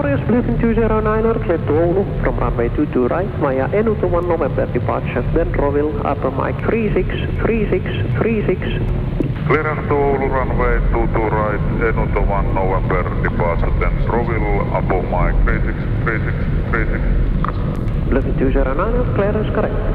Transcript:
Victorious Bluffing 209 clear to Oulu from runway 22 right via Enu to 1 November departure, then Roville, upper mic 363636. Clearance to Oulu runway 22 right, Enu to 1 November departure, then Roville, upper mic 363636. Bluffing 209 clearance correct.